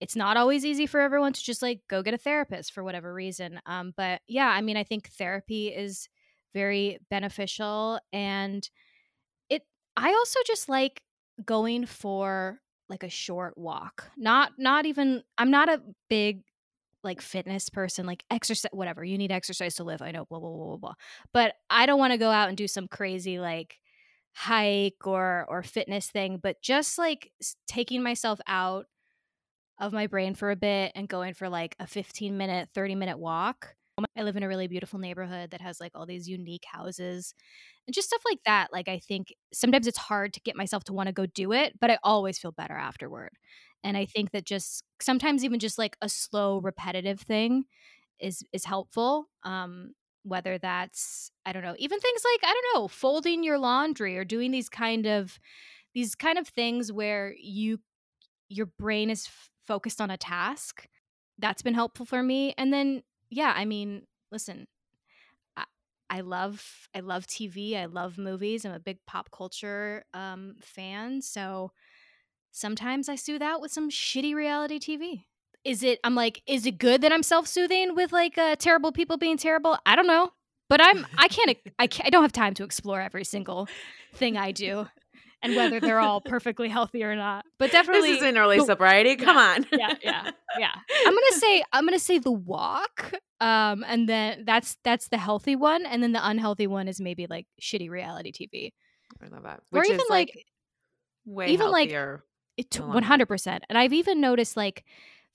it's not always easy for everyone to just like go get a therapist for whatever reason. Um but yeah, I mean I think therapy is very beneficial and it I also just like going for like a short walk. Not not even I'm not a big like fitness person, like exercise, whatever. You need exercise to live. I know, blah blah blah blah blah. But I don't want to go out and do some crazy like hike or or fitness thing. But just like taking myself out of my brain for a bit and going for like a 15 minute, 30 minute walk. I live in a really beautiful neighborhood that has like all these unique houses and just stuff like that. Like, I think sometimes it's hard to get myself to want to go do it, but I always feel better afterward. And I think that just sometimes even just like a slow, repetitive thing is is helpful. Um, whether that's I don't know, even things like I don't know, folding your laundry or doing these kind of these kind of things where you your brain is f- focused on a task. That's been helpful for me. And then yeah, I mean, listen, I, I love I love TV. I love movies. I'm a big pop culture um, fan. So sometimes I soothe out with some shitty reality TV. Is it? I'm like, is it good that I'm self soothing with like uh, terrible people being terrible? I don't know, but I'm I can't I can't I don't have time to explore every single thing I do and whether they're all perfectly healthy or not. But definitely, This isn't early sobriety. Come yeah, on. yeah, yeah, yeah. I'm gonna say I'm gonna say the walk, um, and then that's that's the healthy one, and then the unhealthy one is maybe like shitty reality TV, I love that. or even is like, like way even, like, healthier. it in the long one hundred percent. And I've even noticed like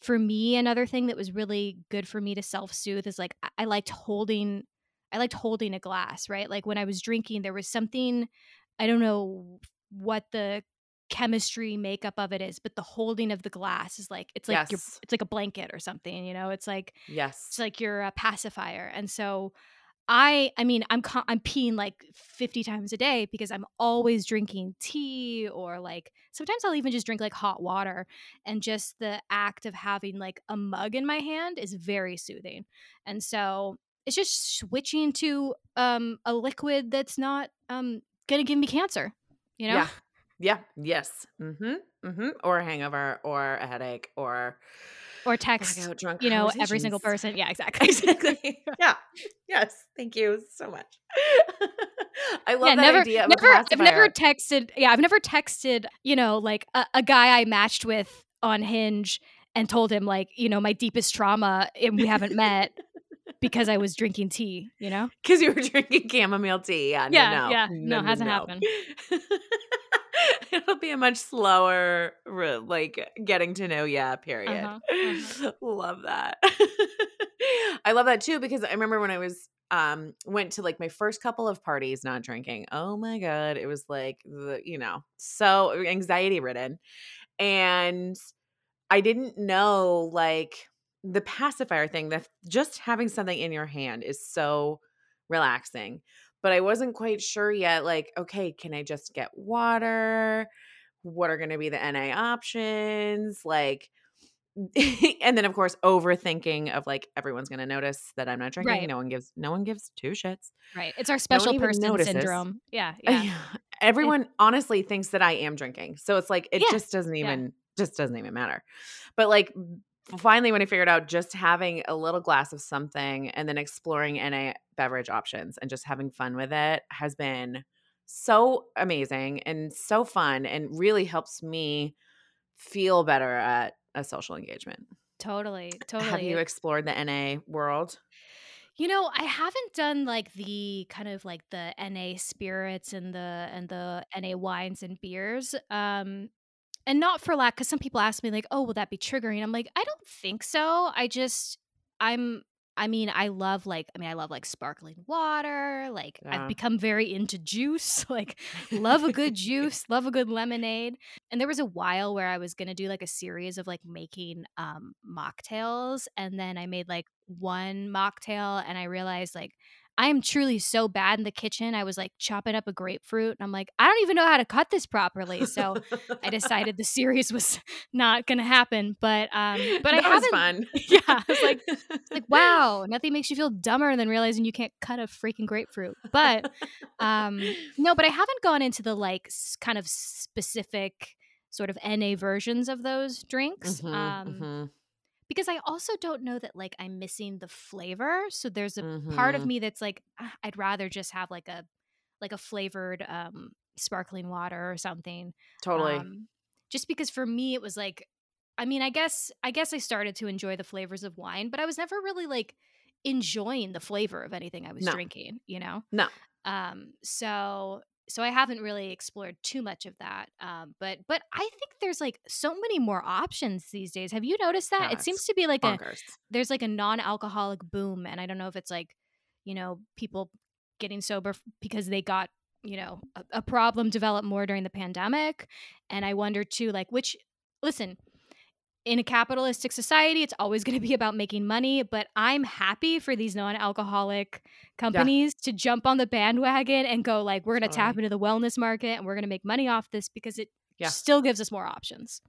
for me, another thing that was really good for me to self soothe is like I-, I liked holding, I liked holding a glass, right? Like when I was drinking, there was something I don't know what the chemistry makeup of it is but the holding of the glass is like it's like Yes. it's like a blanket or something you know it's like Yes. it's like you're a pacifier and so i i mean i'm i'm peeing like 50 times a day because i'm always drinking tea or like sometimes i'll even just drink like hot water and just the act of having like a mug in my hand is very soothing and so it's just switching to um a liquid that's not um gonna give me cancer you know Yeah. Yeah. Yes. Mm-hmm. Mm-hmm. Or a hangover or a headache or or text drunk you know every single person yeah exactly Exactly. yeah. Yes. Thank you so much. I love yeah, that never, idea never, I've never texted. Yeah, I've never texted. You know, like a, a guy I matched with on Hinge and told him like, you know, my deepest trauma, and we haven't met because I was drinking tea. You know? Because you were drinking chamomile tea. Yeah. Yeah, no, no. yeah. No, No, hasn't no. happened. It'll be a much slower, like getting to know ya period. Uh-huh, uh-huh. love that. I love that too because I remember when I was um went to like my first couple of parties not drinking. Oh my god, it was like the you know so anxiety ridden, and I didn't know like the pacifier thing that just having something in your hand is so relaxing. But I wasn't quite sure yet like okay, can I just get water? What are going to be the NA options? Like and then of course overthinking of like everyone's going to notice that I'm not drinking. Right, No one gives no one gives two shits. right. It's our special even person notices. syndrome. Yeah, yeah. Yeah. It, Everyone honestly thinks that I am drinking. So it's like it yeah, just doesn't yeah. even just doesn't even matter. But like finally when I figured out just having a little glass of something and then exploring NA beverage options and just having fun with it has been so amazing and so fun and really helps me feel better at a social engagement. Totally, Totally. Have you explored the NA world? you know, I haven't done like the kind of like the NA spirits and the and the NA wines and beers. Um, and not for lack because some people ask me like oh will that be triggering? I'm like i don't think so. I just i'm i mean i love like i mean i love like sparkling water like i've become very into juice like love a good juice love a good lemonade. And there was a while where i was gonna do like a series of like making um mocktails and then i made like one mocktail and i realized like I am truly so bad in the kitchen. I was like chopping up a grapefruit and I'm like, I don't even know how to cut this properly. So I decided the series was not going to happen. But um but that I was haven't fun. Yeah, I was like like wow, nothing makes you feel dumber than realizing you can't cut a freaking grapefruit. But um no, but I haven't gone into the like kind of specific sort of NA versions of those drinks. Mhm, Um mhm, because I also don't know that like I'm missing the flavor. So there's a part of mhm. me that's like "Ah, I'd rather just have like a like a flavored um sparkling water or something. Totally. Um just because for me it was like I mean, I guess I guess I started to enjoy the flavors of wine, but I was never really like enjoying the flavor of anything I was No. drinking, you know? No. Um so so I haven't really explored too much of that. Um but but I think there's like so many more options these days. Have you noticed that? Yeah, It seems to be like a there's like a non-alcoholic boom and i don't know if it's like you know people getting sober because they got you know a, a problem developed more during the pandemic and i wonder too like which listen in a capitalistic society it's always going to be about making money but i'm happy for these non-alcoholic companies to jump on the bandwagon and go like we're going to tap into the wellness market and we're going to make money off this because it Yeah. still gives us more options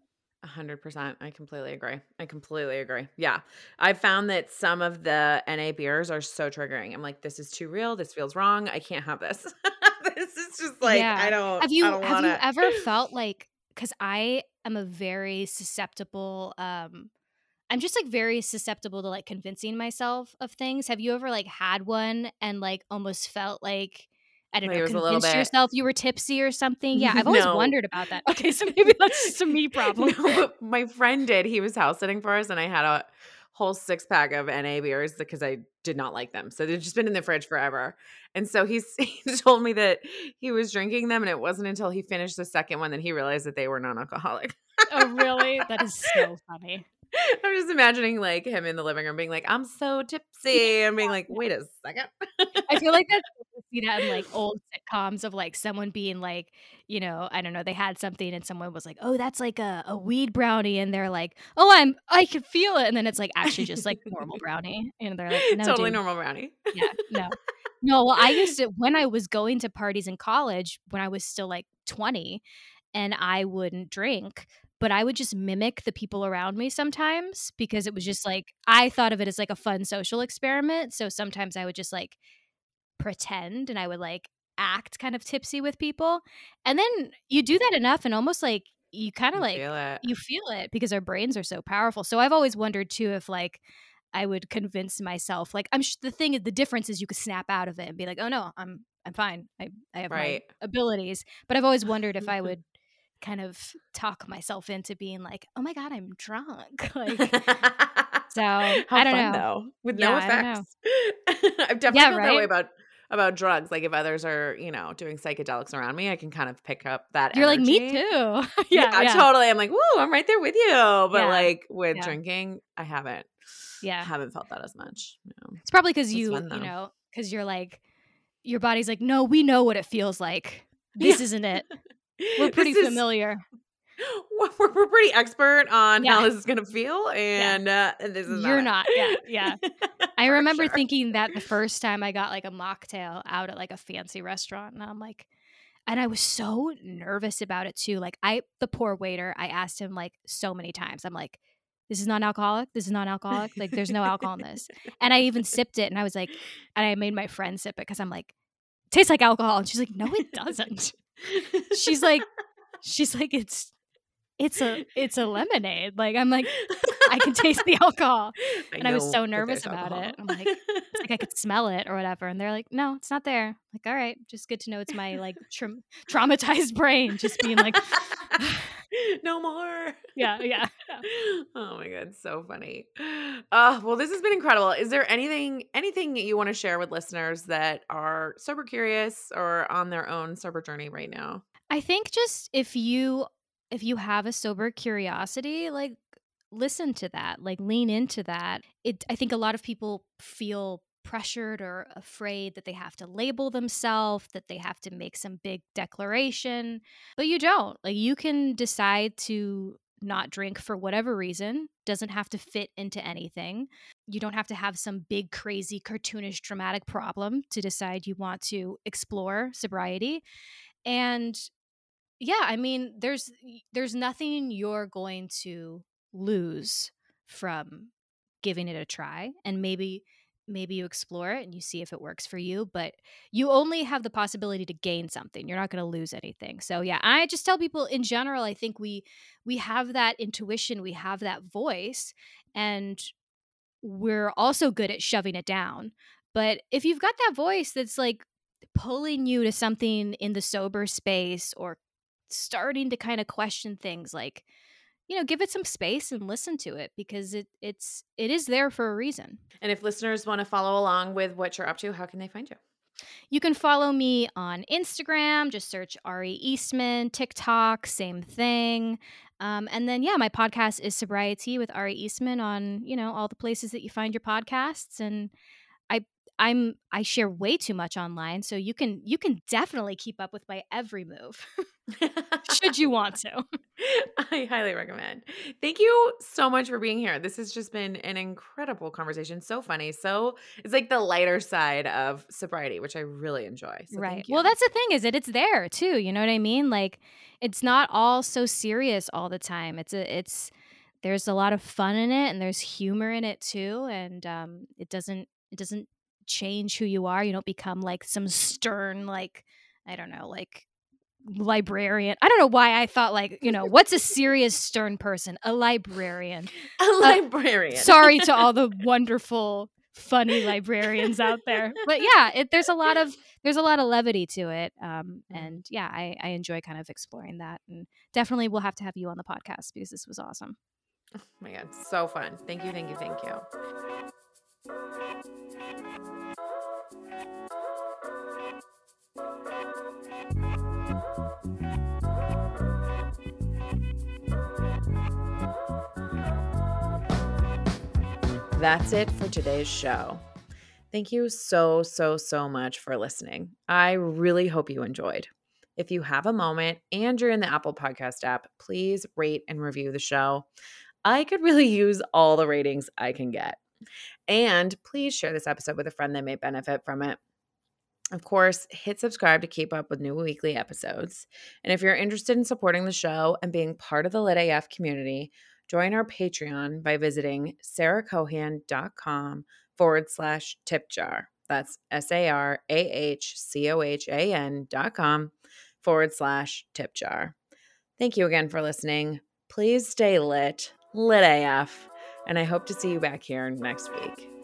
hundred percent. I completely agree. I completely agree. Yeah. I found that some of the NA beers are so triggering. I'm like, this is too real. This feels wrong. I can't have this. this is just like Yeah. I don't Have you I don't have you ever felt like cuz I am a very susceptible um I'm just like very susceptible to like convincing myself of things. Have you ever like had one and like almost felt like I don't Like, know, it was a convinced yourself you were tipsy or something? Yeah, I've always No. wondered about that. Okay, so maybe that's just a me problem. No, but my friend did. He was house sitting for us, and I had a whole six pack of NA beers because I did not like them. So they've just been in the fridge forever. And so he's, he told me that he was drinking them, and it wasn't until he finished the second one that he realized that they were non alcoholic. oh, really? That is so funny. I'm just imagining like him in the living room being like, I'm so tipsy, and being like, wait a second. I feel like that's see that in like old sitcoms of like someone being like, you know, I don't know, they had something and someone was like, "Oh, that's like a, a weed brownie," and they're like, "Oh, I'm I can feel it," and then it's like actually just like normal brownie, and they're like, "No, totally dude. normal brownie. yeah, no, no." Well, I used to when I was going to parties in college when I was still like twenty, and I wouldn't drink. But I would just mimic the people around me sometimes because it was mm-hmm. just like I thought of it as like a fun social experiment. So sometimes I would just like pretend and I would like act kind of tipsy with people. And then you do that enough and almost like you kind of like feel you feel it because our brains are so powerful. So I've always wondered too if like I would convince myself like I'm sh- the thing is the difference is you could snap out of it and be like, "Oh no, I'm I'm fine. I I have Right. my abilities." But I've always wondered if I would kind of talk myself into being like, "Oh my god, I'm drunk." like so How I don't fun know. though, with Yeah, no I don't know. effects. I've definitely Yeah, felt that way about about drugs. Like if others are, you know, doing psychedelics around me, I can kind of pick up that You're like, "Me too." Yeah, yeah, yeah. totally. I'm like, woo, I'm right there with you. But Yeah. like with drinking, I haven't. Yeah. haven't felt that as much. No. It's probably because you, fun you know, because you're like, your body's like, no, we know what it feels like. This isn't it. We're pretty This is- familiar. We're, we're pretty expert on Yeah. how this is gonna feel, and uh, this is You're not. not. Yeah, yeah. I remember sure. thinking that the first time I got like a mocktail out at like a fancy restaurant, and I'm like, and I was so nervous about it too. Like, I, the poor waiter, I asked him like so many times. I'm like, this is non-alcoholic. This is non-alcoholic. Like, there's no alcohol in this. And I even sipped it, and I was like, and I made my friend sip it because I'm like, tastes like alcohol, and she's like, no, it doesn't. She's like she's like it's it's a it's a lemonade like i'm like i can taste the alcohol and I was so nervous about alcohol. it. I'm like- it's like i could smell it or whatever and they're like no it's not there like all right just good to know it's my like tra- traumatized brain just being like no more. yeah yeah Oh my god, so funny. Uh, well, this has been incredible. Is there anything anything you want to share with listeners that are sober curious or on their own sober journey right now? i think just if you if you have a sober curiosity like listen to that like lean into that. It i think a lot of people feel pressured or afraid that they have to label themselves that they have to make some big declaration but you don't. Like you can decide to not drink for whatever reason doesn't have to fit into anything. You don't have to have some big crazy cartoonish dramatic problem to decide you want to explore sobriety. And yeah i mean there's there's nothing you're going to lose from giving it a try and maybe maybe you explore it and you see if it works for you but you only have the possibility to gain something you're not going to lose anything. So yeah i just tell people in general i think we we have that intuition we have that voice and we're also good at shoving it down but if you've got that voice that's like pulling you to something in the sober space or starting to kind of question things like you know give it some space and listen to it because it it's it is there for a reason. And if listeners want to follow along with what you're up to how can they find you? You can follow me on instagram just search ari eastman tiktok same thing. Um, and then yeah my podcast is sobriety with ari eastman on you know all the places that you find your podcasts and i'm i share way too much online so you can you can definitely keep up with my every move should you want to. I highly recommend. Thank you so much for being here. This has just been an incredible conversation. So funny. So it's like the lighter side of sobriety, which I really enjoy. So right. Well, that's the thing is that it's there too. You know what I mean? Like it's not all so serious all the time. It's a it's there's a lot of fun in it and there's humor in it too. And um it doesn't it doesn't change who you are. You don't become like some stern like I don't know, like librarian. I don't know why I thought like, you know, what's a serious stern person? A librarian. A uh, librarian. Uh, sorry to all the wonderful funny librarians out there. But yeah, it, there's a lot of there's a lot of levity to it. Um, mm. and yeah, I, I enjoy kind of exploring that. And definitely we'll have to have you on the podcast because this was awesome. Oh my god, so fun. Thank you, thank you, thank you. That's it for today's show. Thank you so, so, so much for listening. I really hope you enjoyed. If you have a moment and you're in the Apple Podcast app, please rate and review the show. I could really use all the ratings I can get. And please share this episode with a friend that may benefit from it. Of course, hit subscribe to keep up with new weekly episodes. And if you're interested in supporting the show and being part of the Lit AF community, join our Patreon by visiting sarahcohan.com forward slash tip jar. That's S A R A H C O H A N dot com forward slash tip jar. Thank you again for listening. Please stay lit, lit AF, and I hope to see you back here next week.